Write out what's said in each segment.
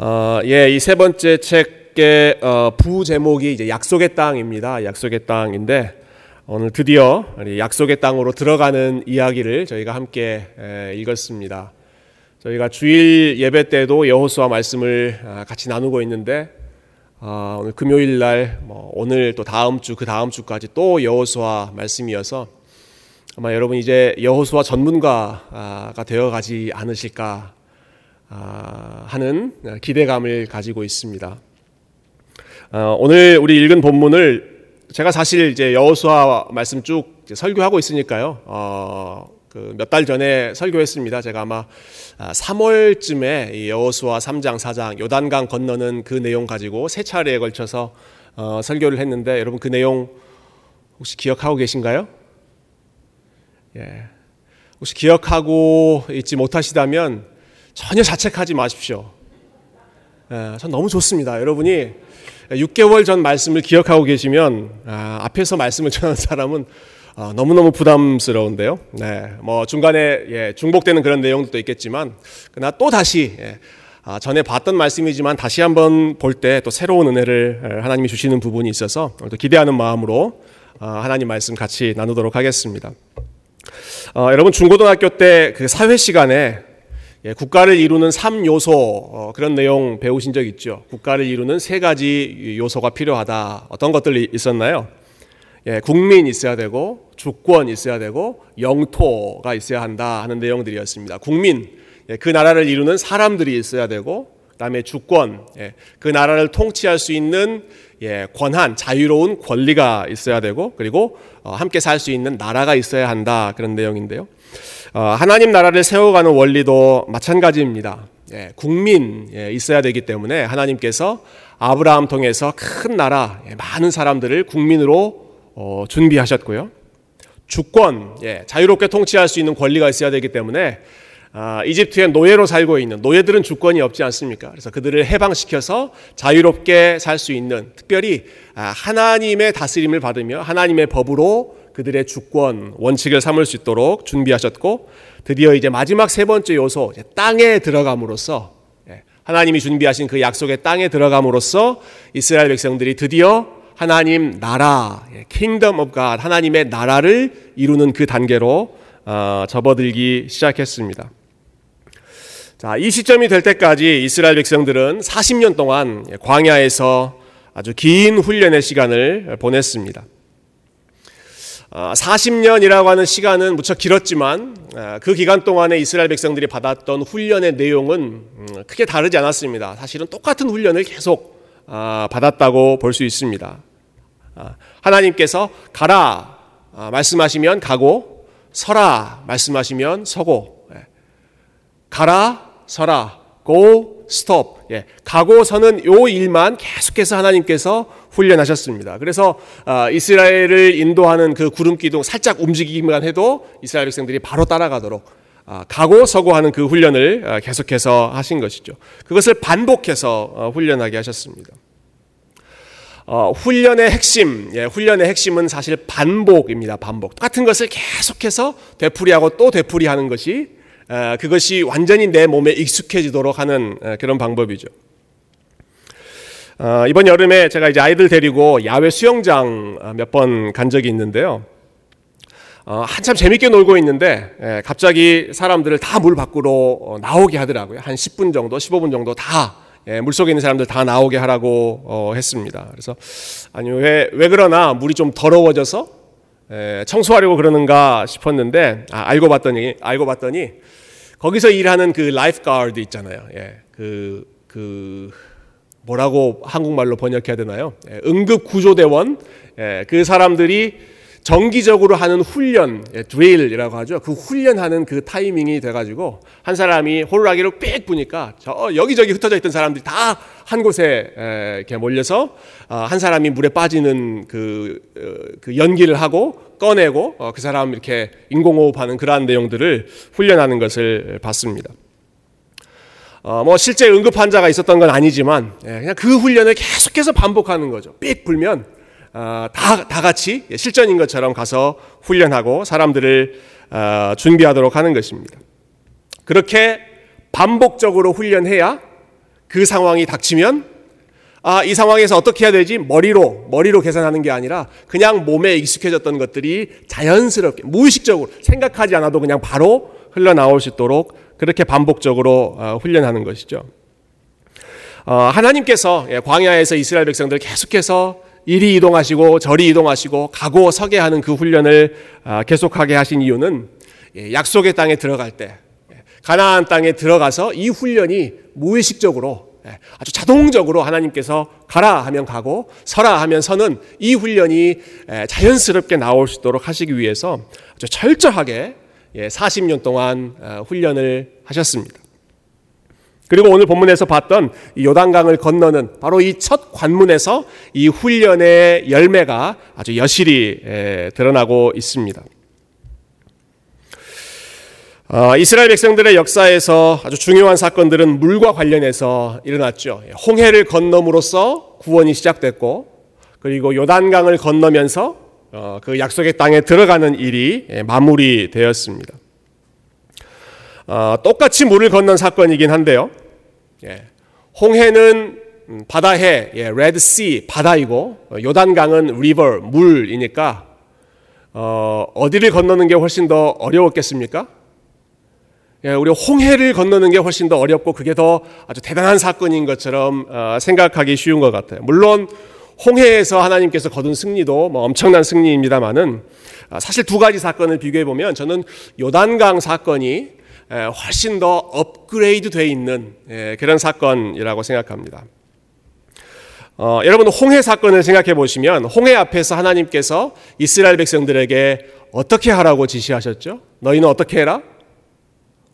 어, 예, 이 세 번째 책의 어, 부 제목이 이제 약속의 땅입니다. 약속의 땅인데 오늘 드디어 약속의 땅으로 들어가는 이야기를 저희가 함께 에, 읽었습니다. 저희가 주일 예배 때도 여호수아 말씀을 아, 같이 나누고 있는데 어, 오늘 금요일 날, 뭐 오늘 또 다음 주 그 다음 주까지 또 여호수아 말씀이어서 아마 여러분 이제 여호수아 전문가가 되어 가지 않으실까 아, 하는 기대감을 가지고 있습니다. 어, 오늘 우리 읽은 본문을 제가 사실 이제 여호수아 말씀 쭉 설교하고 있으니까요. 어, 그 몇 달 전에 설교했습니다. 제가 아마 3월쯤에 아, 여호수아 3장 4장 요단강 건너는 그 내용 가지고 세 차례에 걸쳐서 어, 설교를 했는데 여러분 그 내용 혹시 기억하고 계신가요? 예. 혹시 기억하고 있지 못하시다면 전혀 자책하지 마십시오. 예, 전 너무 좋습니다. 여러분이 6개월 전 말씀을 기억하고 계시면 아, 앞에서 말씀을 전하는 사람은 아, 너무너무 부담스러운데요. 네, 뭐 중간에 예, 중복되는 그런 내용도 있겠지만 그러나 또 다시 예, 아, 전에 봤던 말씀이지만 다시 한번 볼 때 또 새로운 은혜를 예, 하나님이 주시는 부분이 있어서 또 기대하는 마음으로 아, 하나님 말씀 같이 나누도록 하겠습니다. 어, 여러분 중고등학교 때 그 사회 시간에 예, 국가를 이루는 3요소 어, 그런 내용 배우신 적 있죠. 국가를 이루는 세 가지 요소가 필요하다. 어떤 것들이 있었나요? 예, 국민 있어야 되고 주권 있어야 되고 영토가 있어야 한다 하는 내용들이었습니다. 국민 예, 그 나라를 이루는 사람들이 있어야 되고 그다음에 주권 예, 그 나라를 통치할 수 있는 예, 권한 자유로운 권리가 있어야 되고 그리고 어, 함께 살 수 있는 나라가 있어야 한다 그런 내용인데요. 어, 하나님 나라를 세워가는 원리도 마찬가지입니다. 예, 국민 예, 있어야 되기 때문에 하나님께서 아브라함 통해서 큰 나라, 예, 많은 사람들을 국민으로 어, 준비하셨고요. 주권, 예, 자유롭게 통치할 수 있는 권리가 있어야 되기 때문에 아, 이집트에 노예로 살고 있는 노예들은 주권이 없지 않습니까? 그래서 그들을 해방시켜서 자유롭게 살 수 있는 특별히 아, 하나님의 다스림을 받으며 하나님의 법으로 그들의 주권, 원칙을 삼을 수 있도록 준비하셨고 드디어 이제 마지막 세 번째 요소 땅에 들어감으로써 예, 하나님이 준비하신 그 약속의 땅에 들어감으로써 이스라엘 백성들이 드디어 하나님 나라, of God, 하나님의 나라를 이루는 그 단계로 어, 접어들기 시작했습니다. 자, 이 시점이 될 때까지 이스라엘 백성들은 40년 동안 광야에서 아주 긴 훈련의 시간을 보냈습니다. 40년이라고 하는 시간은 무척 길었지만 아, 그 기간 동안에 이스라엘 백성들이 받았던 훈련의 내용은 음, 크게 다르지 않았습니다. 사실은 똑같은 훈련을 계속 아, 받았다고 볼 수 있습니다. 아, 하나님께서 가라 말씀하시면 가고 서라 말씀하시면 서고 예. 가라 서라 go stop 예, 가고 서는 요 일만 계속해서 하나님께서 훈련하셨습니다. 그래서 아, 이스라엘을 인도하는 그 구름 기둥 살짝 움직이기만 해도 이스라엘 백성들이 바로 따라가도록 아, 가고 서고 하는 그 훈련을 아, 계속해서 하신 것이죠. 그것을 반복해서 어, 훈련하게 하셨습니다. 어, 훈련의 핵심, 예, 훈련의 핵심은 사실 반복입니다. 반복. 똑같은 것을 계속해서 되풀이하고 또 되풀이하는 것이 에, 그것이 완전히 내 몸에 익숙해지도록 하는 에, 그런 방법이죠. 어, 이번 여름에 제가 이제 아이들 데리고 야외 수영장 어, 몇번 간 적이 있는데요. 어, 한참 재밌게 놀고 있는데 예, 갑자기 사람들을 다 물 밖으로 어, 나오게 하더라고요. 한 10분 정도, 15분 정도 다 예, 물속에 있는 사람들 다 나오게 하라고 어, 했습니다. 그래서 아니 왜, 왜 그러나 물이 좀 더러워져서 예, 청소하려고 그러는가 싶었는데 아, 알고 봤더니 알고 봤더니 거기서 일하는 그 lifeguard 있잖아요. 예, 그, 그, 뭐라고 한국말로 번역해야 되나요? 예, 응급 구조대원 예, 그 사람들이 정기적으로 하는 훈련, 예, drill이라고 하죠. 그 훈련하는 그 타이밍이 돼가지고 한 사람이 호루라기를 빽 부니까 저 여기저기 흩어져 있던 사람들이 다 한 곳에 에, 이렇게 몰려서 어, 한 사람이 물에 빠지는 그, 어, 그 연기를 하고 꺼내고 어, 그 사람 이렇게 인공호흡하는 그러한 내용들을 훈련하는 것을 봤습니다. 어, 뭐 실제 응급 환자가 있었던 건 아니지만 예, 그냥 그 훈련을 계속해서 반복하는 거죠. 삑 불면 어, 다, 다 같이 실전인 것처럼 가서 훈련하고 사람들을 어, 준비하도록 하는 것입니다. 그렇게 반복적으로 훈련해야 그 상황이 닥치면 아, 이 상황에서 어떻게 해야 되지? 머리로, 머리로 계산하는 게 아니라 그냥 몸에 익숙해졌던 것들이 자연스럽게, 무의식적으로 생각하지 않아도 그냥 바로 흘러나올 수 있도록 그렇게 반복적으로 어, 훈련하는 것이죠. 어, 하나님께서 예, 광야에서 이스라엘 백성들 계속해서 이리 이동하시고 저리 이동하시고 가고 서게 하는 그 훈련을 아, 계속하게 하신 이유는 예, 약속의 땅에 들어갈 때 예, 가나안 땅에 들어가서 이 훈련이 무의식적으로 아주 자동적으로 하나님께서 가라 하면 가고 서라 하면 서는 이 훈련이 자연스럽게 나올 수 있도록 하시기 위해서 아주 철저하게 40년 동안 어, 훈련을 하셨습니다. 그리고 오늘 본문에서 봤던 요단강을 건너는 바로 이 첫 관문에서 이 훈련의 열매가 아주 여실히 드러나고 있습니다. 어, 이스라엘 백성들의 역사에서 아주 중요한 사건들은 물과 관련해서 일어났죠. 홍해를 건너므로써 구원이 시작됐고, 그리고 요단강을 건너면서 어, 그 약속의 땅에 들어가는 일이 마무리되었습니다. 어, 똑같이 물을 건넌 사건이긴 한데요. 예. 홍해는 음, 바다해, 예, Red Sea 바다이고 어, 요단강은 river 물이니까 어, 어디를 건너는 게 훨씬 더 어려웠겠습니까? 예, 우리 홍해를 건너는 게 훨씬 더 어렵고 그게 더 아주 대단한 사건인 것처럼 어, 생각하기 쉬운 것 같아요. 물론 홍해에서 하나님께서 거둔 승리도 뭐 엄청난 승리입니다만은 아, 사실 두 가지 사건을 비교해 보면 저는 요단강 사건이 훨씬 더 업그레이드 돼 있는 그런 사건이라고 생각합니다. 어, 여러분 홍해 사건을 생각해 보시면 홍해 앞에서 하나님께서 이스라엘 백성들에게 어떻게 하라고 지시하셨죠? 너희는 어떻게 해라?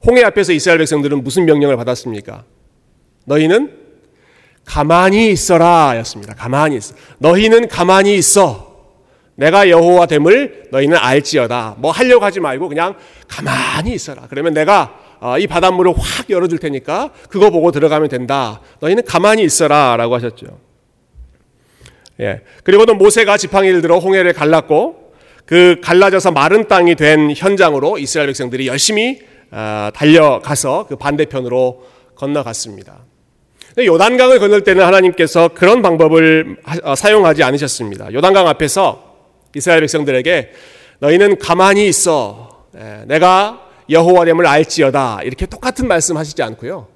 홍해 앞에서 이스라엘 백성들은 무슨 명령을 받았습니까? 너희는 가만히 있어라 였습니다. 가만히 있어. 너희는 가만히 있어. 내가 여호와 됨을 너희는 알지어다. 뭐 하려고 하지 말고 그냥 가만히 있어라. 그러면 내가 어, 이 바닷물을 확 열어줄 테니까 그거 보고 들어가면 된다. 너희는 가만히 있어라라고 하셨죠. 예. 그리고도 모세가 지팡이를 들어 홍해를 갈랐고 그 갈라져서 마른 땅이 된 현장으로 이스라엘 백성들이 열심히 어, 달려가서 그 반대편으로 건너갔습니다. 요단강을 건널 때는 하나님께서 그런 방법을 어, 사용하지 않으셨습니다. 요단강 앞에서 이스라엘 백성들에게 너희는 가만히 있어. 예, 내가 여호와됨을 알지어다. 이렇게 똑같은 말씀 하시지 않고요.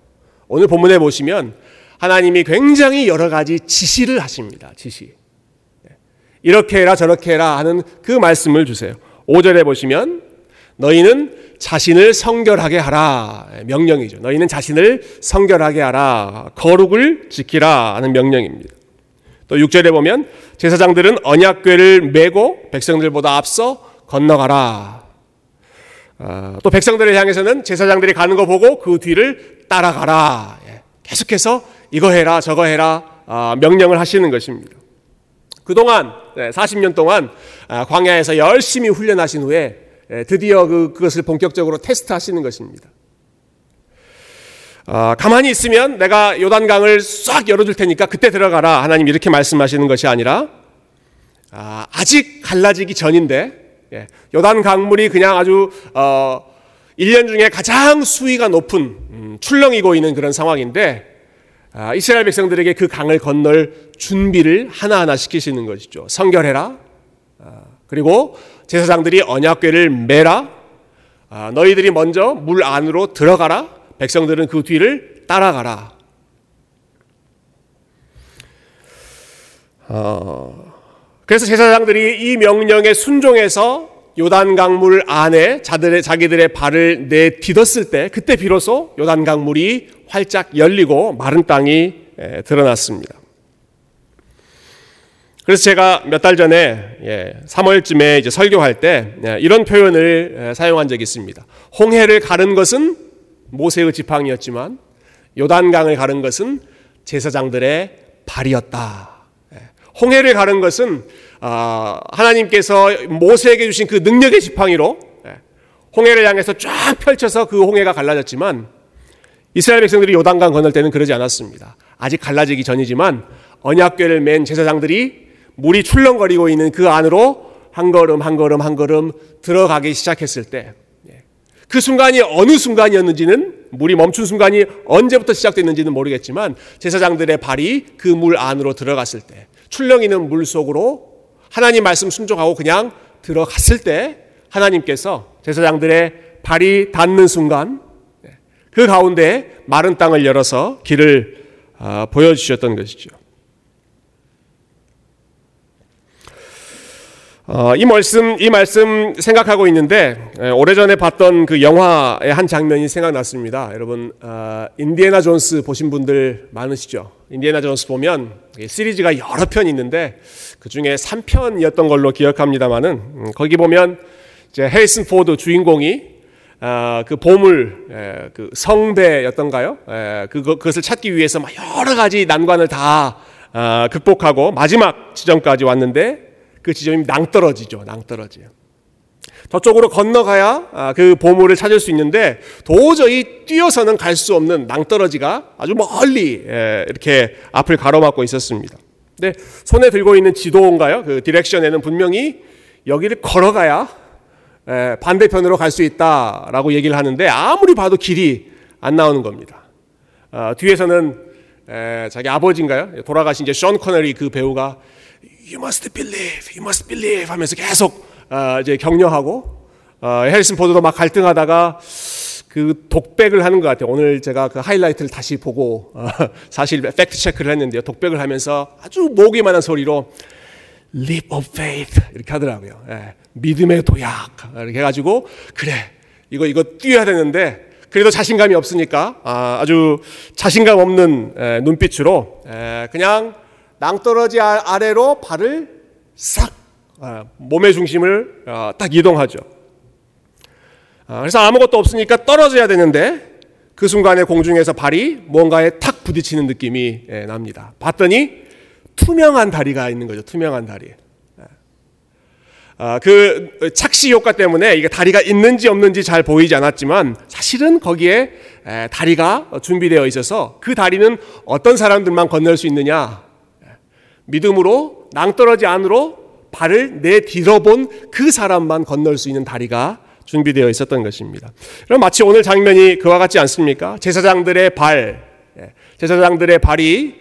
오늘 본문에 보시면 하나님이 굉장히 여러 가지 지시를 하십니다. 지시. 예, 이렇게 해라 저렇게 해라 하는 그 말씀을 주세요. 5절에 보시면 너희는 자신을 성결하게 하라. 예, 명령이죠. 너희는 자신을 성결하게 하라. 거룩을 지키라 하는 명령입니다. 또 6절에 보면 제사장들은 언약궤를 메고 백성들보다 앞서 건너가라. 어, 또 백성들을 향해서는 제사장들이 가는 거 보고 그 뒤를 따라가라. 예, 계속해서 이거 해라 저거 해라 어, 명령을 하시는 것입니다. 그동안 40년 동안 아, 광야에서 열심히 훈련하신 후에 예, 드디어 그, 그것을 본격적으로 테스트하시는 것입니다. 어, 가만히 있으면 내가 요단강을 싹 열어줄 테니까 그때 들어가라. 하나님 이렇게 말씀하시는 것이 아니라 아, 아직 갈라지기 전인데 예, 요단 강물이 그냥 아주 어, 1년 중에 가장 수위가 높은 음, 출렁이고 있는 그런 상황인데 아, 이스라엘 백성들에게 그 강을 건널 준비를 하나하나 시키시는 것이죠. 성결해라. 아, 그리고 제사장들이 언약궤를 매라. 아, 너희들이 먼저 물 안으로 들어가라. 백성들은 그 뒤를 따라가라. 어, 그래서 제사장들이 이 명령에 순종해서 요단 강물 안에 자들의, 자기들의 발을 내딛었을 때 그때 비로소 요단 강물이 활짝 열리고 마른 땅이 드러났습니다. 그래서 제가 몇 달 전에 3월쯤에 이제 설교할 때 이런 표현을 사용한 적이 있습니다. 홍해를 가른 것은 모세의 지팡이였지만 요단강을 가른 것은 제사장들의 발이었다. 예. 홍해를 가른 것은 아, 하나님께서 모세에게 주신 그 능력의 지팡이로 예. 홍해를 향해서 쫙 펼쳐서 그 홍해가 갈라졌지만 이스라엘 백성들이 요단강 건널 때는 그러지 않았습니다. 아직 갈라지기 전이지만 언약궤를 맨 제사장들이 물이 출렁거리고 있는 그 안으로 한 걸음 한 걸음 한 걸음 들어가기 시작했을 때 그 순간이 어느 순간이었는지는 물이 멈춘 순간이 언제부터 시작됐는지는 모르겠지만 제사장들의 발이 그 물 안으로 들어갔을 때 출렁이는 물 속으로 하나님 말씀 순종하고 그냥 들어갔을 때 하나님께서 제사장들의 발이 닿는 순간 그 가운데 마른 땅을 열어서 길을 아, 보여주셨던 것이죠. 어, 이 말씀 이 말씀 생각하고 있는데 오래전에 봤던 그 영화의 한 장면이 생각났습니다. 여러분 어, 인디애나 존스 보신 분들 많으시죠? 인디애나 존스 보면 시리즈가 여러 편 있는데 그 중에 3편이었던 걸로 기억합니다만은 음, 거기 보면 이제 해리슨 포드 주인공이 어, 그 보물 에, 그 성배였던가요? 에, 그거, 그것을 찾기 위해서 막 여러 가지 난관을 다 어, 극복하고 마지막 지점까지 왔는데 그 지점이 낭떠러지죠. 낭떠러지요. 저쪽으로 건너가야 아, 그 보물을 찾을 수 있는데 도저히 뛰어서는 갈 수 없는 낭떠러지가 아주 멀리 이렇게 앞을 가로막고 있었습니다. 근데 손에 들고 있는 지도인가요? 그 디렉션에는 분명히 여기를 걸어가야 반대편으로 갈 수 있다라고 얘기를 하는데 아무리 봐도 길이 안 나오는 겁니다. 아, 뒤에서는 자기 아버지인가요? 돌아가신 이제 션 코너리 그 배우가 You must believe, you must believe 하면서 계속 어, 이제 격려하고 어, 해리슨 포드도 막 갈등하다가 그 독백을 하는 것 같아요. 오늘 제가 그 하이라이트를 다시 보고 어, 사실 fact check를 했는데요. 독백을 하면서 아주 모기만한 소리로 leap of faith 이렇게 하더라고요. 예, 믿음의 도약 이렇게 해가지고 그래 이거 이거 뛰어야 되는데 그래도 자신감이 없으니까 아, 주 자신감 없는 에, 눈빛으로 에, 그냥 낭떠러지 아, 아래로 발을 싹 아, 몸의 중심을 어, 딱 이동하죠. 아, 그래서 아무것도 없으니까 떨어져야 되는데 그 순간에 공중에서 발이 뭔가에 탁 부딪히는 느낌이 예, 납니다. 봤더니 투명한 다리가 있는 거죠. 투명한 다리. 예. 그 착시 효과 때문에 이게 다리가 있는지 없는지 잘 보이지 않았지만 사실은 거기에 다리가 준비되어 있어서 그 다리는 어떤 사람들만 건널 수 있느냐 믿음으로 낭떠러지 안으로 발을 내디뎌본 그 사람만 건널 수 있는 다리가 준비되어 있었던 것입니다. 그럼 마치 오늘 장면이 그와 같지 않습니까? 제사장들의 발, 예, 제사장들의 발이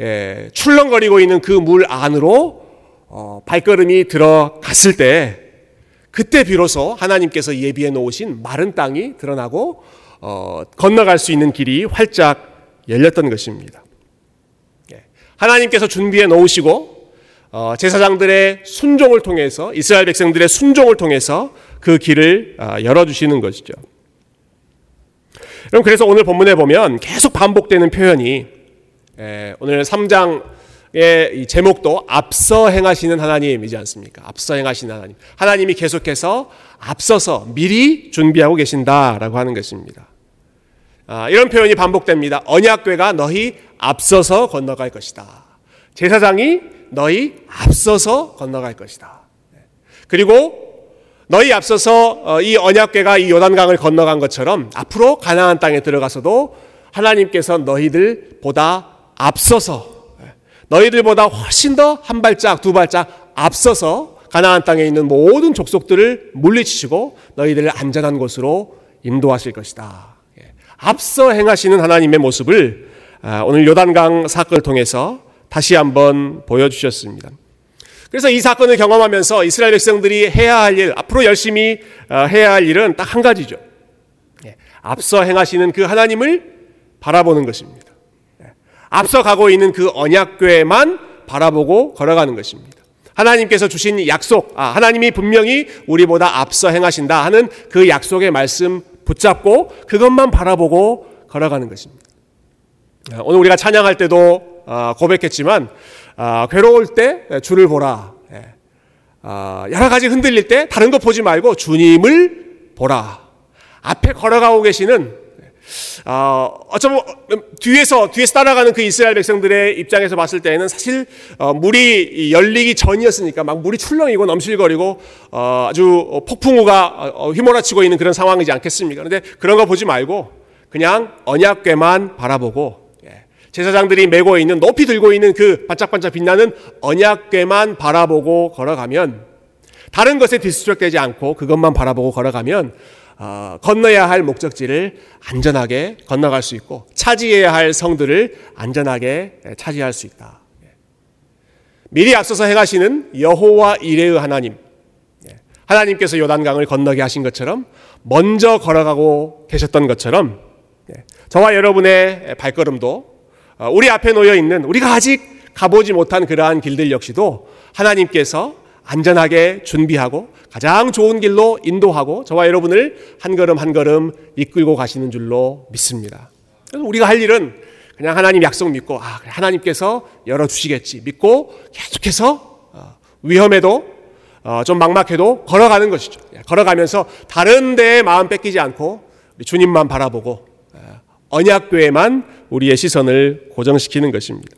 예, 출렁거리고 있는 그 물 안으로 어, 발걸음이 들어갔을 때 그때 비로소 하나님께서 예비해 놓으신 마른 땅이 드러나고 어, 건너갈 수 있는 길이 활짝 열렸던 것입니다. 하나님께서 준비해 놓으시고 어, 제사장들의 순종을 통해서 이스라엘 백성들의 순종을 통해서 그 길을 어, 열어주시는 것이죠. 그럼 그래서 오늘 본문에 보면 계속 반복되는 표현이 오늘 3장의 제목도 앞서 행하시는 하나님이지 않습니까? 앞서 행하시는 하나님. 하나님이 계속해서 앞서서 미리 준비하고 계신다라고 하는 것입니다. 아, 이런 표현이 반복됩니다. 언약궤가 너희 앞서서 건너갈 것이다. 제사장이 너희 앞서서 건너갈 것이다. 그리고 너희 앞서서 어, 이 언약궤가 이 요단강을 건너간 것처럼 앞으로 가나안 땅에 들어가서도 하나님께서 너희들보다 앞서서 너희들보다 훨씬 더 한 발짝 두 발짝 앞서서 가나안 땅에 있는 모든 족속들을 물리치시고 너희들을 안전한 곳으로 인도하실 것이다. 앞서 행하시는 하나님의 모습을 아, 오늘 요단강 사건을 통해서 다시 한번 보여주셨습니다. 그래서 이 사건을 경험하면서 이스라엘 백성들이 해야 할 일, 앞으로 열심히 아, 해야 할 일은 딱 한 가지죠. 예, 앞서 행하시는 그 하나님을 바라보는 것입니다. 예, 앞서 가고 있는 그 언약궤만 바라보고 걸어가는 것입니다. 하나님께서 주신 약속, 아, 하나님이 분명히 우리보다 앞서 행하신다 하는 그 약속의 말씀 붙잡고 그것만 바라보고 걸어가는 것입니다. 아, 오늘 우리가 찬양할 때도 아, 고백했지만 아, 괴로울 때 주를 보라. 예. 여러 가지 흔들릴 때 다른 거 보지 말고 주님을 보라. 앞에 걸어가고 계시는 어, 어쩌면 뒤에서 뒤에서 따라가는 그 이스라엘 백성들의 입장에서 봤을 때에는 사실 어, 물이 열리기 전이었으니까 막 물이 출렁이고 넘실거리고 어, 아주 폭풍우가 어, 휘몰아치고 있는 그런 상황이지 않겠습니까? 그런데 그런 거 보지 말고 그냥 언약궤만 바라보고 예, 제사장들이 메고 있는 높이 들고 있는 그 반짝반짝 빛나는 언약궤만 바라보고 걸어가면 다른 것에 디스트랙되지 않고 그것만 바라보고 걸어가면 어, 건너야 할 목적지를 안전하게 건너갈 수 있고 차지해야 할 성들을 안전하게 차지할 수 있다. 예. 미리 앞서서 행하시는 여호와 이레의 하나님, 예. 하나님께서 요단강을 건너게 하신 것처럼 먼저 걸어가고 계셨던 것처럼 예. 저와 여러분의 발걸음도 어, 우리 앞에 놓여 있는 우리가 아직 가보지 못한 그러한 길들 역시도 하나님께서 안전하게 준비하고 가장 좋은 길로 인도하고 저와 여러분을 한 걸음 한 걸음 이끌고 가시는 줄로 믿습니다. 그래서 우리가 할 일은 그냥 하나님 약속 믿고 아, 하나님께서 열어주시겠지 믿고 계속해서 어, 위험해도 어, 좀 막막해도 걸어가는 것이죠. 예, 걸어가면서 다른 데에 마음 뺏기지 않고 주님만 바라보고 어, 언약궤에만 우리의 시선을 고정시키는 것입니다.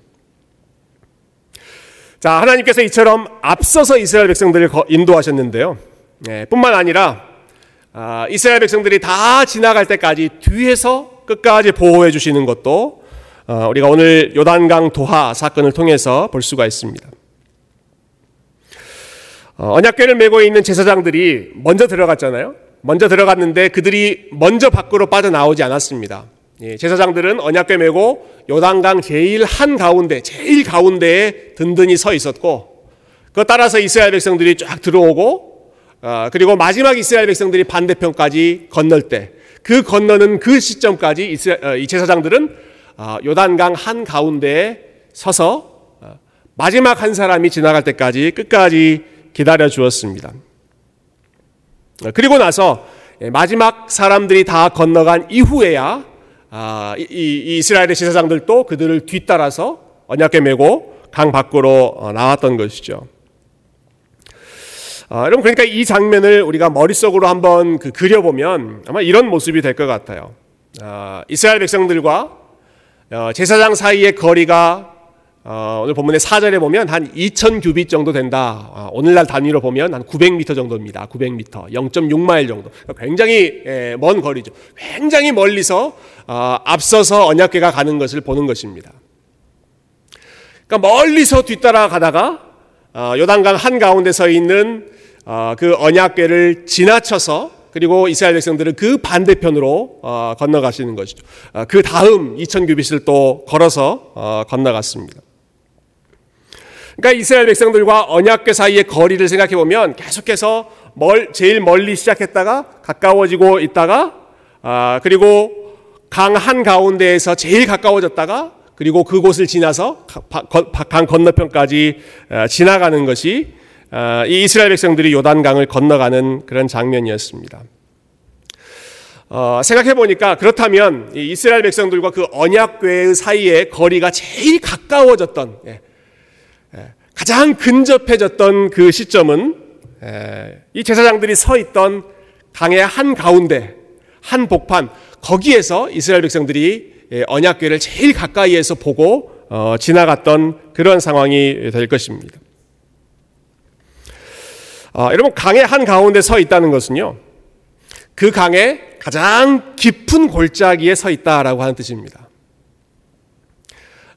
자, 하나님께서 이처럼 앞서서 이스라엘 백성들을 인도하셨는데요. 네, 뿐만 아니라 아, 이스라엘 백성들이 다 지나갈 때까지 뒤에서 끝까지 보호해 주시는 것도 어, 우리가 오늘 요단강 도하 사건을 통해서 볼 수가 있습니다. 어, 언약궤를 메고 있는 제사장들이 먼저 들어갔잖아요. 먼저 들어갔는데 그들이 먼저 밖으로 빠져나오지 않았습니다. 예, 제사장들은 언약궤 메고 요단강 제일 한 가운데 제일 가운데에 든든히 서 있었고 그 따라서 이스라엘 백성들이 쫙 들어오고 어, 그리고 마지막 이스라엘 백성들이 반대편까지 건널 때 그 건너는 그 시점까지 어, 이 제사장들은 어, 요단강 한 가운데에 서서 마지막 한 사람이 지나갈 때까지 끝까지 기다려 주었습니다. 그리고 나서 예, 마지막 사람들이 다 건너간 이후에야 아, 이, 이 이스라엘의 제사장들도 그들을 뒤따라서 언약궤 메고 강 밖으로 어, 나왔던 것이죠. 아, 여러분 그러니까 이 장면을 우리가 머릿속으로 한번 그 그려보면 아마 이런 모습이 될 것 같아요. 아, 이스라엘 백성들과 어, 제사장 사이의 거리가 어, 오늘 본문의 4절에 보면 한 2,000 규빗 정도 된다. 어, 오늘날 단위로 보면 한 900m 정도입니다. 900m, 0.6마일 정도. 굉장히 예, 먼 거리죠. 굉장히 멀리서 어, 앞서서 언약궤가 가는 것을 보는 것입니다. 그러니까 멀리서 뒤따라 가다가 어, 요단강 한 가운데 서 있는 어, 그 언약궤를 지나쳐서 그리고 이스라엘 백성들은 그 반대편으로 어, 건너가시는 것이죠. 어, 그 다음 2천 규빗을 또 걸어서 어, 건너갔습니다. 그러니까 이스라엘 백성들과 언약궤 사이의 거리를 생각해 보면 계속해서 멀, 제일 멀리 시작했다가 가까워지고 있다가 아, 그리고 강 한 가운데에서 제일 가까워졌다가 그리고 그곳을 지나서 강 건너편까지 아, 지나가는 것이 아, 이 이스라엘 백성들이 요단강을 건너가는 그런 장면이었습니다. 어, 생각해 보니까 그렇다면 이스라엘 백성들과 그 언약궤의 사이에 거리가 제일 가까워졌던 예, 가장 근접해졌던 그 시점은 이 제사장들이 서 있던 강의 한 가운데 한 복판 거기에서 이스라엘 백성들이 예, 언약궤를 제일 가까이에서 보고 어, 지나갔던 그런 상황이 될 것입니다. 아, 여러분 강의 한 가운데 서 있다는 것은요. 그 강의 가장 깊은 골짜기에 서 있다라고 하는 뜻입니다.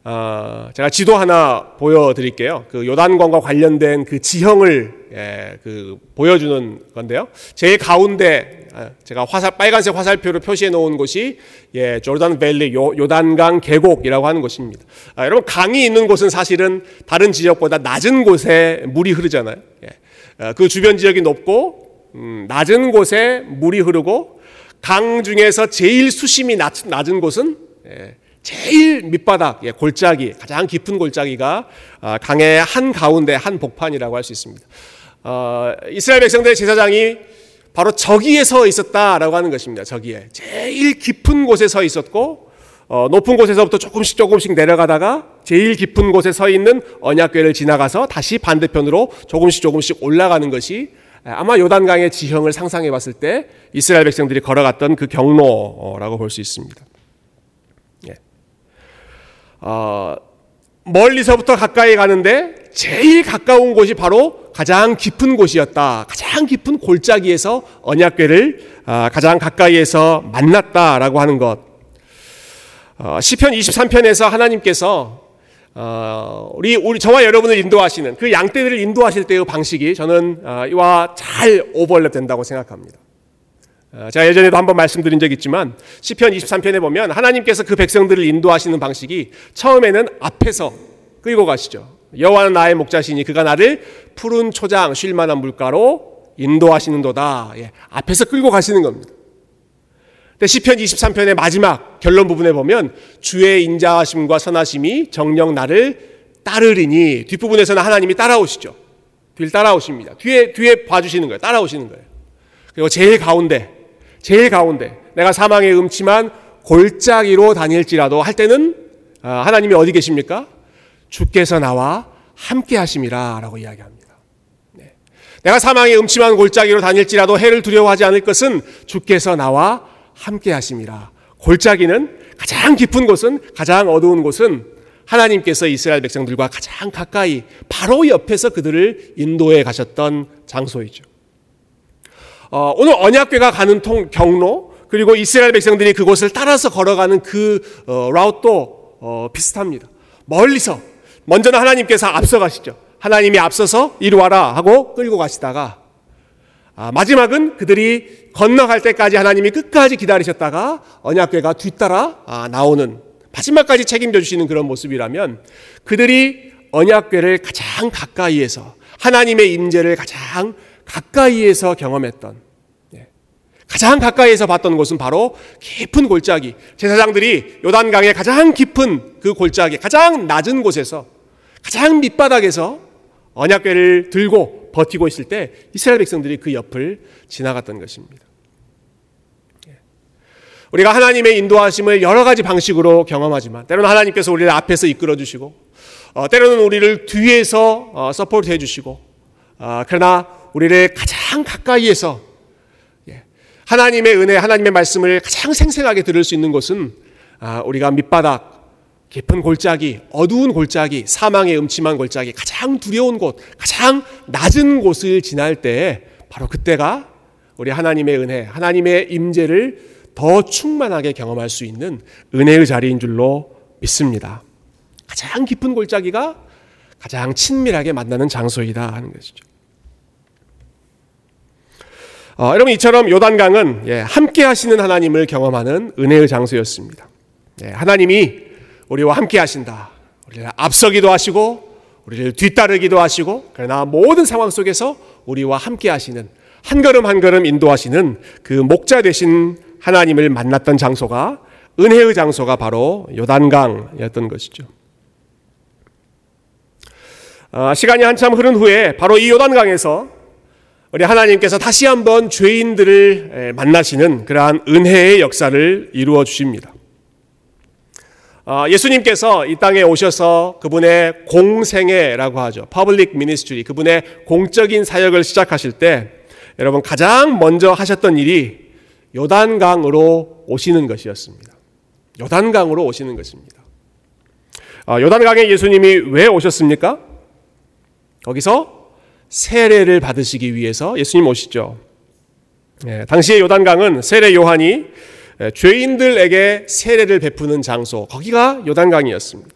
어, 제가 지도 하나 보여드릴게요. 그 요단강과 관련된 그 지형을 예, 그 보여주는 건데요. 제일 가운데 아, 제가 화살 빨간색 화살표로 표시해 놓은 곳이 예, 조단 밸리 요, 요단강 계곡이라고 하는 곳입니다. 아, 여러분 강이 있는 곳은 사실은 다른 지역보다 낮은 곳에 물이 흐르잖아요. 예, 어, 그 주변 지역이 높고 음, 낮은 곳에 물이 흐르고 강 중에서 제일 수심이 낮, 낮은 곳은 예, 제일 밑바닥, 예, 골짜기, 가장 깊은 골짜기가 아, 강의 한 가운데 한 복판이라고 할 수 있습니다. 어, 이스라엘 백성들의 제사장이 바로 저기에 서 있었다라고 하는 것입니다. 저기에 제일 깊은 곳에 서 있었고 어, 높은 곳에서부터 조금씩 조금씩 내려가다가 제일 깊은 곳에 서 있는 언약궤를 지나가서 다시 반대편으로 조금씩 조금씩 올라가는 것이 아마 요단강의 지형을 상상해 봤을 때 이스라엘 백성들이 걸어갔던 그 경로라고 볼 수 있습니다. 어, 멀리서부터 가까이 가는데 제일 가까운 곳이 바로 가장 깊은 곳이었다. 가장 깊은 골짜기에서 언약궤를 어, 가장 가까이에서 만났다라고 하는 것. 어, 시편 23편에서 하나님께서 어, 우리 우리 저와 여러분을 인도하시는 그 양떼들을 인도하실 때의 방식이 저는 이와 잘 오버랩 된다고 생각합니다. 어, 제가 예전에도 한번 말씀드린 적 있지만 시편 23편에 보면 하나님께서 그 백성들을 인도하시는 방식이 처음에는 앞에서 끌고 가시죠. 여호와는 나의 목자시니 그가 나를 푸른 초장 쉴 만한 물가로 인도하시는도다. 예, 앞에서 끌고 가시는 겁니다. 시편 23편의 마지막 결론 부분에 보면 주의 인자하심과 선하심이 정령 나를 따르리니 뒷부분에서는 하나님이 따라오시죠. 뒤를 따라오십니다. 뒤에 뒤에 봐주시는 거예요. 따라오시는 거예요. 그리고 제일 가운데 제일 가운데 내가 사망의 음침한 골짜기로 다닐지라도 할 때는 아, 하나님이 어디 계십니까? 주께서 나와 함께 하심이라라고 이야기합니다. 네. 내가 사망의 음침한 골짜기로 다닐지라도 해를 두려워하지 않을 것은 주께서 나와 함께 하심이라. 골짜기는 가장 깊은 곳은 가장 어두운 곳은 하나님께서 이스라엘 백성들과 가장 가까이 바로 옆에서 그들을 인도해 가셨던 장소이죠. 어, 오늘 언약궤가 가는 통 경로 그리고 이스라엘 백성들이 그곳을 따라서 걸어가는 그 어, 라웃도 어, 비슷합니다. 멀리서 먼저는 하나님께서 앞서가시죠. 하나님이 앞서서 이리 와라 하고 끌고 가시다가 아, 마지막은 그들이 건너갈 때까지 하나님이 끝까지 기다리셨다가 언약궤가 뒤따라 아, 나오는 마지막까지 책임져 주시는 그런 모습이라면 그들이 언약궤를 가장 가까이에서 하나님의 임재를 가장 가까이에서 경험했던 예, 가장 가까이에서 봤던 곳은 바로 깊은 골짜기 제사장들이 요단강의 가장 깊은 그 골짜기 가장 낮은 곳에서 가장 밑바닥에서 언약궤를 들고 버티고 있을 때 이스라엘 백성들이 그 옆을 지나갔던 것입니다. 예. 우리가 하나님의 인도하심을 여러 가지 방식으로 경험하지만 때로는 하나님께서 우리를 앞에서 이끌어 주시고 어, 때로는 우리를 뒤에서 어, support 해 주시고 어, 그러나 우리를 가장 가까이에서 예, 하나님의 은혜, 하나님의 말씀을 가장 생생하게 들을 수 있는 곳은 아, 우리가 밑바닥 깊은 골짜기, 어두운 골짜기, 사망의 음침한 골짜기, 가장 두려운 곳, 가장 낮은 곳을 지날 때 바로 그때가 우리 하나님의 은혜, 하나님의 임재를 더 충만하게 경험할 수 있는 은혜의 자리인 줄로 믿습니다. 가장 깊은 골짜기가 가장 친밀하게 만나는 장소이다 하는 것이죠. 어, 여러분 이처럼 요단강은 예, 함께 하시는 하나님을 경험하는 은혜의 장소였습니다. 예, 하나님이 우리와 함께 하신다. 우리를 앞서기도 하시고 우리를 뒤따르기도 하시고 그러나 모든 상황 속에서 우리와 함께 하시는 한 걸음 한 걸음 인도하시는 그 목자 되신 하나님을 만났던 장소가 은혜의 장소가 바로 요단강이었던 것이죠. 아, 시간이 한참 흐른 후에 바로 이 요단강에서 우리 하나님께서 다시 한번 죄인들을 만나시는 그러한 은혜의 역사를 이루어 주십니다. 어, 예수님께서 이 땅에 오셔서 그분의 공생애라고 하죠. public ministry 그분의 공적인 사역을 시작하실 때 여러분 가장 먼저 하셨던 일이 요단강으로 오시는 것이었습니다. 요단강으로 오시는 것입니다. 어, 요단강에 예수님이 왜 오셨습니까? 거기서 세례를 받으시기 위해서 예수님 오시죠. 예, 당시의 요단강은 세례 요한이 예, 죄인들에게 세례를 베푸는 장소, 거기가 요단강이었습니다.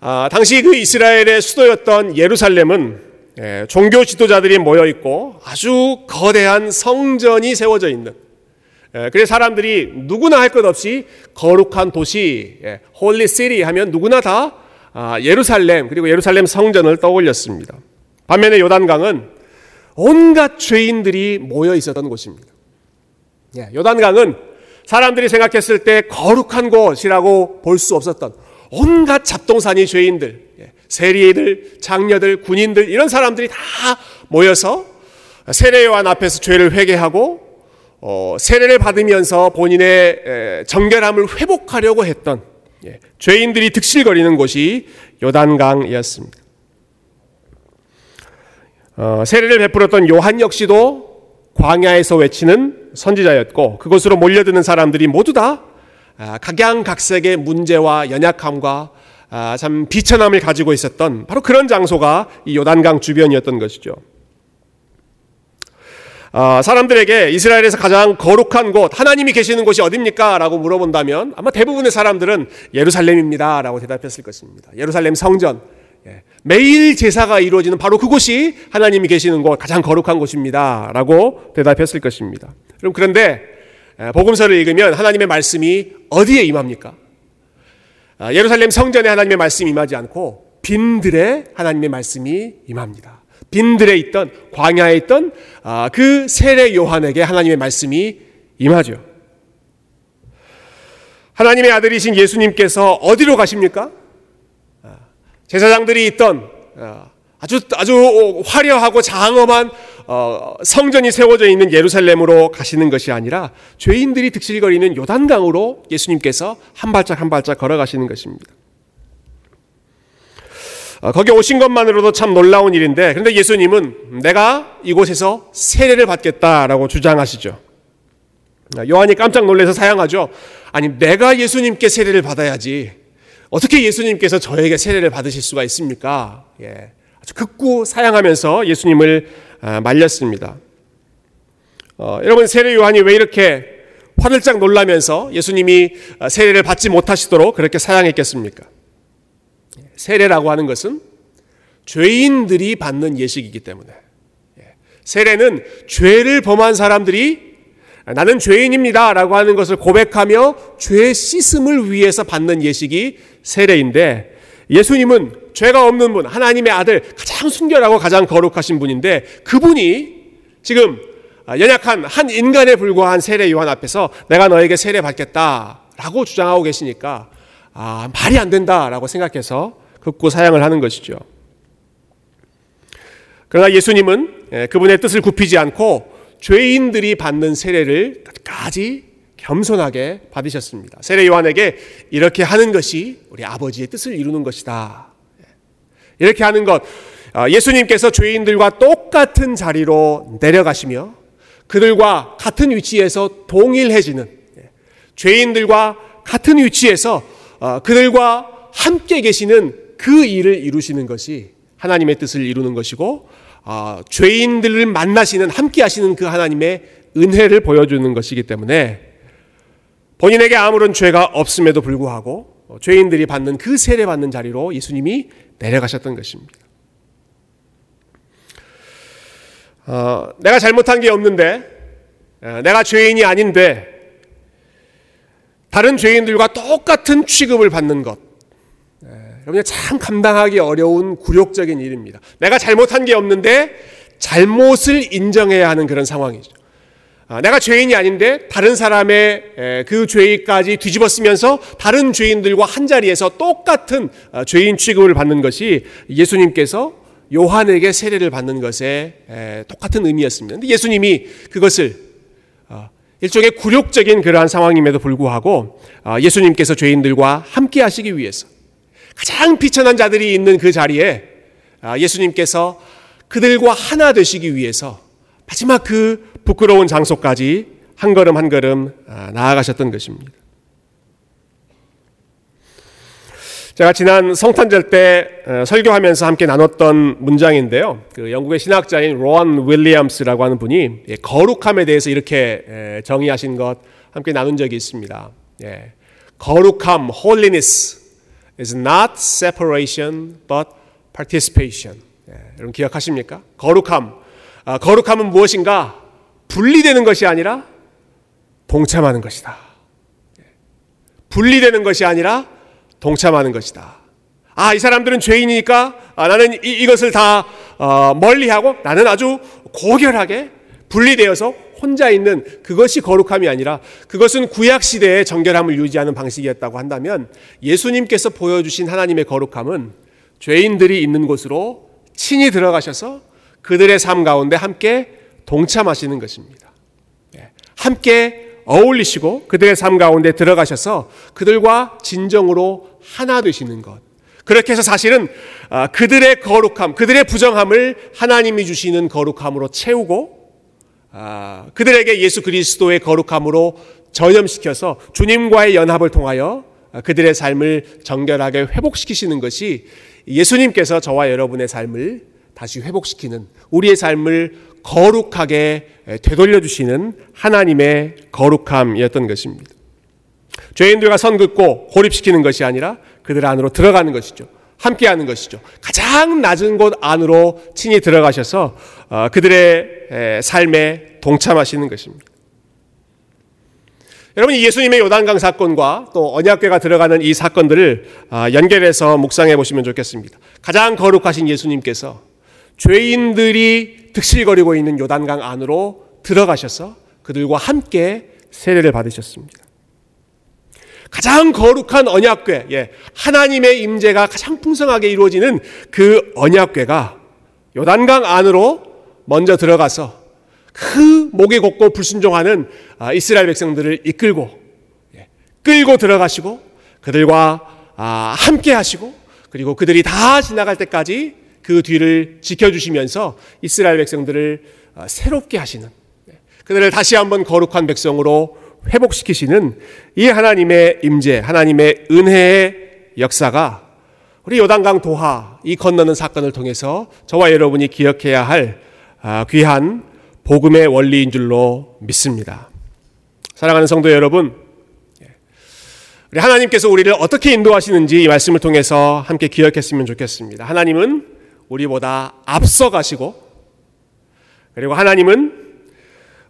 아, 당시 그 이스라엘의 수도였던 예루살렘은 예, 종교 지도자들이 모여 있고 아주 거대한 성전이 세워져 있는 예, 그래서 사람들이 누구나 할 것 없이 거룩한 도시, 예, holy city 하면 누구나 다 아, 예루살렘 그리고 예루살렘 성전을 떠올렸습니다. 반면에 요단강은 온갖 죄인들이 모여 있었던 곳입니다. 예, 요단강은 사람들이 생각했을 때 거룩한 곳이라고 볼 수 없었던 온갖 잡동사니 죄인들, 예, 세리들, 장녀들, 군인들 이런 사람들이 다 모여서 세례요한 앞에서 죄를 회개하고 어, 세례를 받으면서 본인의 정결함을 회복하려고 했던 예, 죄인들이 득실거리는 곳이 요단강이었습니다. 어, 세례를 베풀었던 요한 역시도 광야에서 외치는 선지자였고 그곳으로 몰려드는 사람들이 모두 다 아, 각양각색의 문제와 연약함과 아, 참 비천함을 가지고 있었던 바로 그런 장소가 이 요단강 주변이었던 것이죠. 아, 사람들에게 이스라엘에서 가장 거룩한 곳, 하나님이 계시는 곳이 어딥니까? 라고 물어본다면 아마 대부분의 사람들은 예루살렘입니다. 라고 대답했을 것입니다. 예루살렘 성전, 예, 매일 제사가 이루어지는 바로 그곳이 하나님이 계시는 곳, 가장 거룩한 곳입니다. 라고 대답했을 것입니다. 그럼 그런데 예, 복음서를 읽으면 하나님의 말씀이 어디에 임합니까? 아, 예루살렘 성전에 하나님의 말씀이 임하지 않고 빈들에 하나님의 말씀이 임합니다. 빈들에 있던 광야에 있던 아, 그 세례 요한에게 하나님의 말씀이 임하죠. 하나님의 아들이신 예수님께서 어디로 가십니까? 아, 제사장들이 있던 아주 아주 화려하고 장엄한 어, 성전이 세워져 있는 예루살렘으로 가시는 것이 아니라 죄인들이 득실거리는 요단강으로 예수님께서 한 발짝 한 발짝 걸어가시는 것입니다. 어, 거기 오신 것만으로도 참 놀라운 일인데 그런데 예수님은 내가 이곳에서 세례를 받겠다라고 주장하시죠. 요한이 깜짝 놀라서 사양하죠. 아니 내가 예수님께 세례를 받아야지 어떻게 예수님께서 저에게 세례를 받으실 수가 있습니까? 예. 아주 극구 사양하면서 예수님을 아, 말렸습니다. 어, 여러분 세례 요한이 왜 이렇게 화들짝 놀라면서 예수님이 아, 세례를 받지 못하시도록 그렇게 사양했겠습니까? 세례라고 하는 것은 죄인들이 받는 예식이기 때문에 예. 세례는 죄를 범한 사람들이 나는 죄인입니다 라고 하는 것을 고백하며 죄 씻음을 위해서 받는 예식이 세례인데 예수님은 죄가 없는 분, 하나님의 아들, 가장 순결하고 가장 거룩하신 분인데 그분이 지금 연약한 한 인간에 불과한 세례 요한 앞에서 내가 너에게 세례 받겠다 라고 주장하고 계시니까 아, 말이 안 된다 라고 생각해서 극구 사양을 하는 것이죠. 그러나 예수님은 예, 그분의 뜻을 굽히지 않고 죄인들이 받는 세례를 끝까지 겸손하게 받으셨습니다. 세례 요한에게 이렇게 하는 것이 우리 아버지의 뜻을 이루는 것이다. 이렇게 하는 것, 아, 예수님께서 죄인들과 똑같은 자리로 내려가시며 그들과 같은 위치에서 동일해지는 예, 죄인들과 같은 위치에서 아, 그들과 함께 계시는 그 일을 이루시는 것이 하나님의 뜻을 이루는 것이고 아, 죄인들을 만나시는 함께 하시는 그 하나님의 은혜를 보여주는 것이기 때문에 본인에게 아무런 죄가 없음에도 불구하고 죄인들이 받는 그 세례 받는 자리로 예수님이 내려가셨던 것입니다. 어, 내가 잘못한 게 없는데, 어, 내가 죄인이 아닌데, 다른 죄인들과 똑같은 취급을 받는 것. 여러분 참 감당하기 어려운 굴욕적인 일입니다. 내가 잘못한 게 없는데 잘못을 인정해야 하는 그런 상황이죠. 아, 내가 죄인이 아닌데 다른 사람의 그 죄까지 뒤집어 쓰면서 다른 죄인들과 한 자리에서 똑같은 아, 죄인 취급을 받는 것이 예수님께서 요한에게 세례를 받는 것에 똑같은 의미였습니다. 근데 예수님이 그것을 아, 일종의 굴욕적인 그러한 상황임에도 불구하고 예수님께서 죄인들과 함께 하시기 위해서 가장 비천한 자들이 있는 그 자리에 예수님께서 그들과 하나 되시기 위해서 마지막 그 부끄러운 장소까지 한 걸음 한 걸음 아, 나아가셨던 것입니다. 제가 지난 성탄절 때 어, 설교하면서 함께 나눴던 문장인데요. 그 영국의 신학자인 로안 윌리엄스라고 하는 분이 예, 거룩함에 대해서 이렇게 정의하신 것 함께 나눈 적이 있습니다. 예, 거룩함, holiness is not separation but participation. 예, 여러분 기억하십니까? 거룩함, 아, 거룩함은 무엇인가? 분리되는 것이 아니라 동참하는 것이다. 분리되는 것이 아니라 동참하는 것이다. 아, 이 사람들은 죄인이니까 아, 나는 이, 것을다 어, 멀리하고 나는 아주 고결하게 분리되어서 혼자 있는 그것이 거룩함이 아니라 그것은 구약 시대의 정결함을 유지하는 방식이었다고 한다면 예수님께서 보여주신 하나님의 거룩함은 죄인들이 있는 곳으로 친히 들어가셔서 그들의 삶 가운데 함께 동참하시는 것입니다. 예, 함께 어울리시고 그들의 삶 가운데 들어가셔서 그들과 진정으로 하나 되시는 것. 그렇게 해서 사실은 아, 그들의 거룩함, 그들의 부정함을 하나님이 주시는 거룩함으로 채우고 아, 그들에게 예수 그리스도의 거룩함으로 전염시켜서 주님과의 연합을 통하여 아, 그들의 삶을 정결하게 회복시키시는 것이 예수님께서 저와 여러분의 삶을 다시 회복시키는 우리의 삶을 거룩하게 되돌려 주시는 하나님의 거룩함이었던 것입니다. 죄인들과 선 긋고 고립시키는 것이 아니라 그들 안으로 들어가는 것이죠. 함께하는 것이죠. 가장 낮은 곳 안으로 친히 들어가셔서 어, 그들의 삶에 동참하시는 것입니다. 여러분 예수님의 요단강 사건과 또 언약궤가 들어가는 이 사건들을 아, 연결해서 묵상해 보시면 좋겠습니다. 가장 거룩하신 예수님께서 죄인들이 득실거리고 있는 요단강 안으로 들어가셔서 그들과 함께 세례를 받으셨습니다. 가장 거룩한 언약궤, 예, 하나님의 임재가 가장 풍성하게 이루어지는 그 언약궤가 요단강 안으로 먼저 들어가서 그 목에 걷고 불순종하는 아, 이스라엘 백성들을 이끌고 예, 끌고 들어가시고 그들과 아, 함께 하시고 그리고 그들이 다 지나갈 때까지 그 뒤를 지켜주시면서 이스라엘 백성들을 아, 새롭게 하시는 예, 그들을 다시 한번 거룩한 백성으로 회복시키시는 이 하나님의 임재, 하나님의 은혜의 역사가 우리 요단강 도하 이 건너는 사건을 통해서 저와 여러분이 기억해야 할 귀한 복음의 원리인 줄로 믿습니다. 사랑하는 성도 여러분, 우리 하나님께서 우리를 어떻게 인도하시는지 이 말씀을 통해서 함께 기억했으면 좋겠습니다. 하나님은 우리보다 앞서 가시고, 그리고 하나님은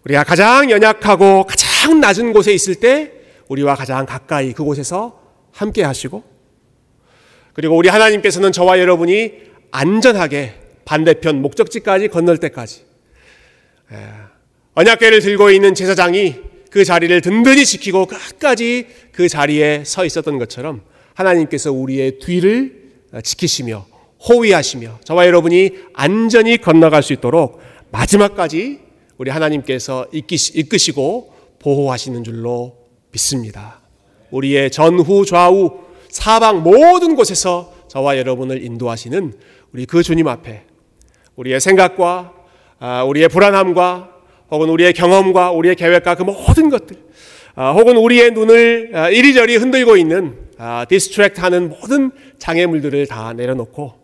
우리가 가장 연약하고 가장 낮은 곳에 있을 때 우리와 가장 가까이 그곳에서 함께 하시고, 그리고 우리 하나님께서는 저와 여러분이 안전하게 반대편 목적지까지 건널 때까지 예. 언약궤를 들고 있는 제사장이 그 자리를 든든히 지키고 끝까지 그 자리에 서 있었던 것처럼 하나님께서 우리의 뒤를 지키시며 호위하시며 저와 여러분이 안전히 건너갈 수 있도록 마지막까지 우리 하나님께서 이끄시고 보호하시는 줄로 믿습니다. 우리의 전후 좌우 사방 모든 곳에서 저와 여러분을 인도하시는 우리 그 주님 앞에 우리의 생각과 아, 우리의 불안함과 혹은 우리의 경험과 우리의 계획과 그 모든 것들 아, 혹은 우리의 눈을 아, 이리저리 흔들고 있는 디스트랙트하는 모든 장애물들을 다 내려놓고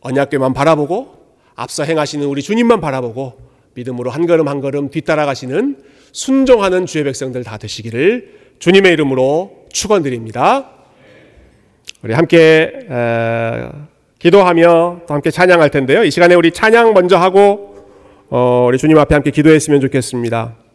언약궤만 바라보고 앞서 행하시는 우리 주님만 바라보고 믿음으로 한 걸음 한 걸음 뒤따라가시는 순종하는 주의 백성들 다 되시기를 주님의 이름으로 축원드립니다. 우리 함께 기도하며 또 함께 찬양할 텐데요. 이 시간에 우리 찬양 먼저 하고 어, 우리 주님 앞에 함께 기도했으면 좋겠습니다.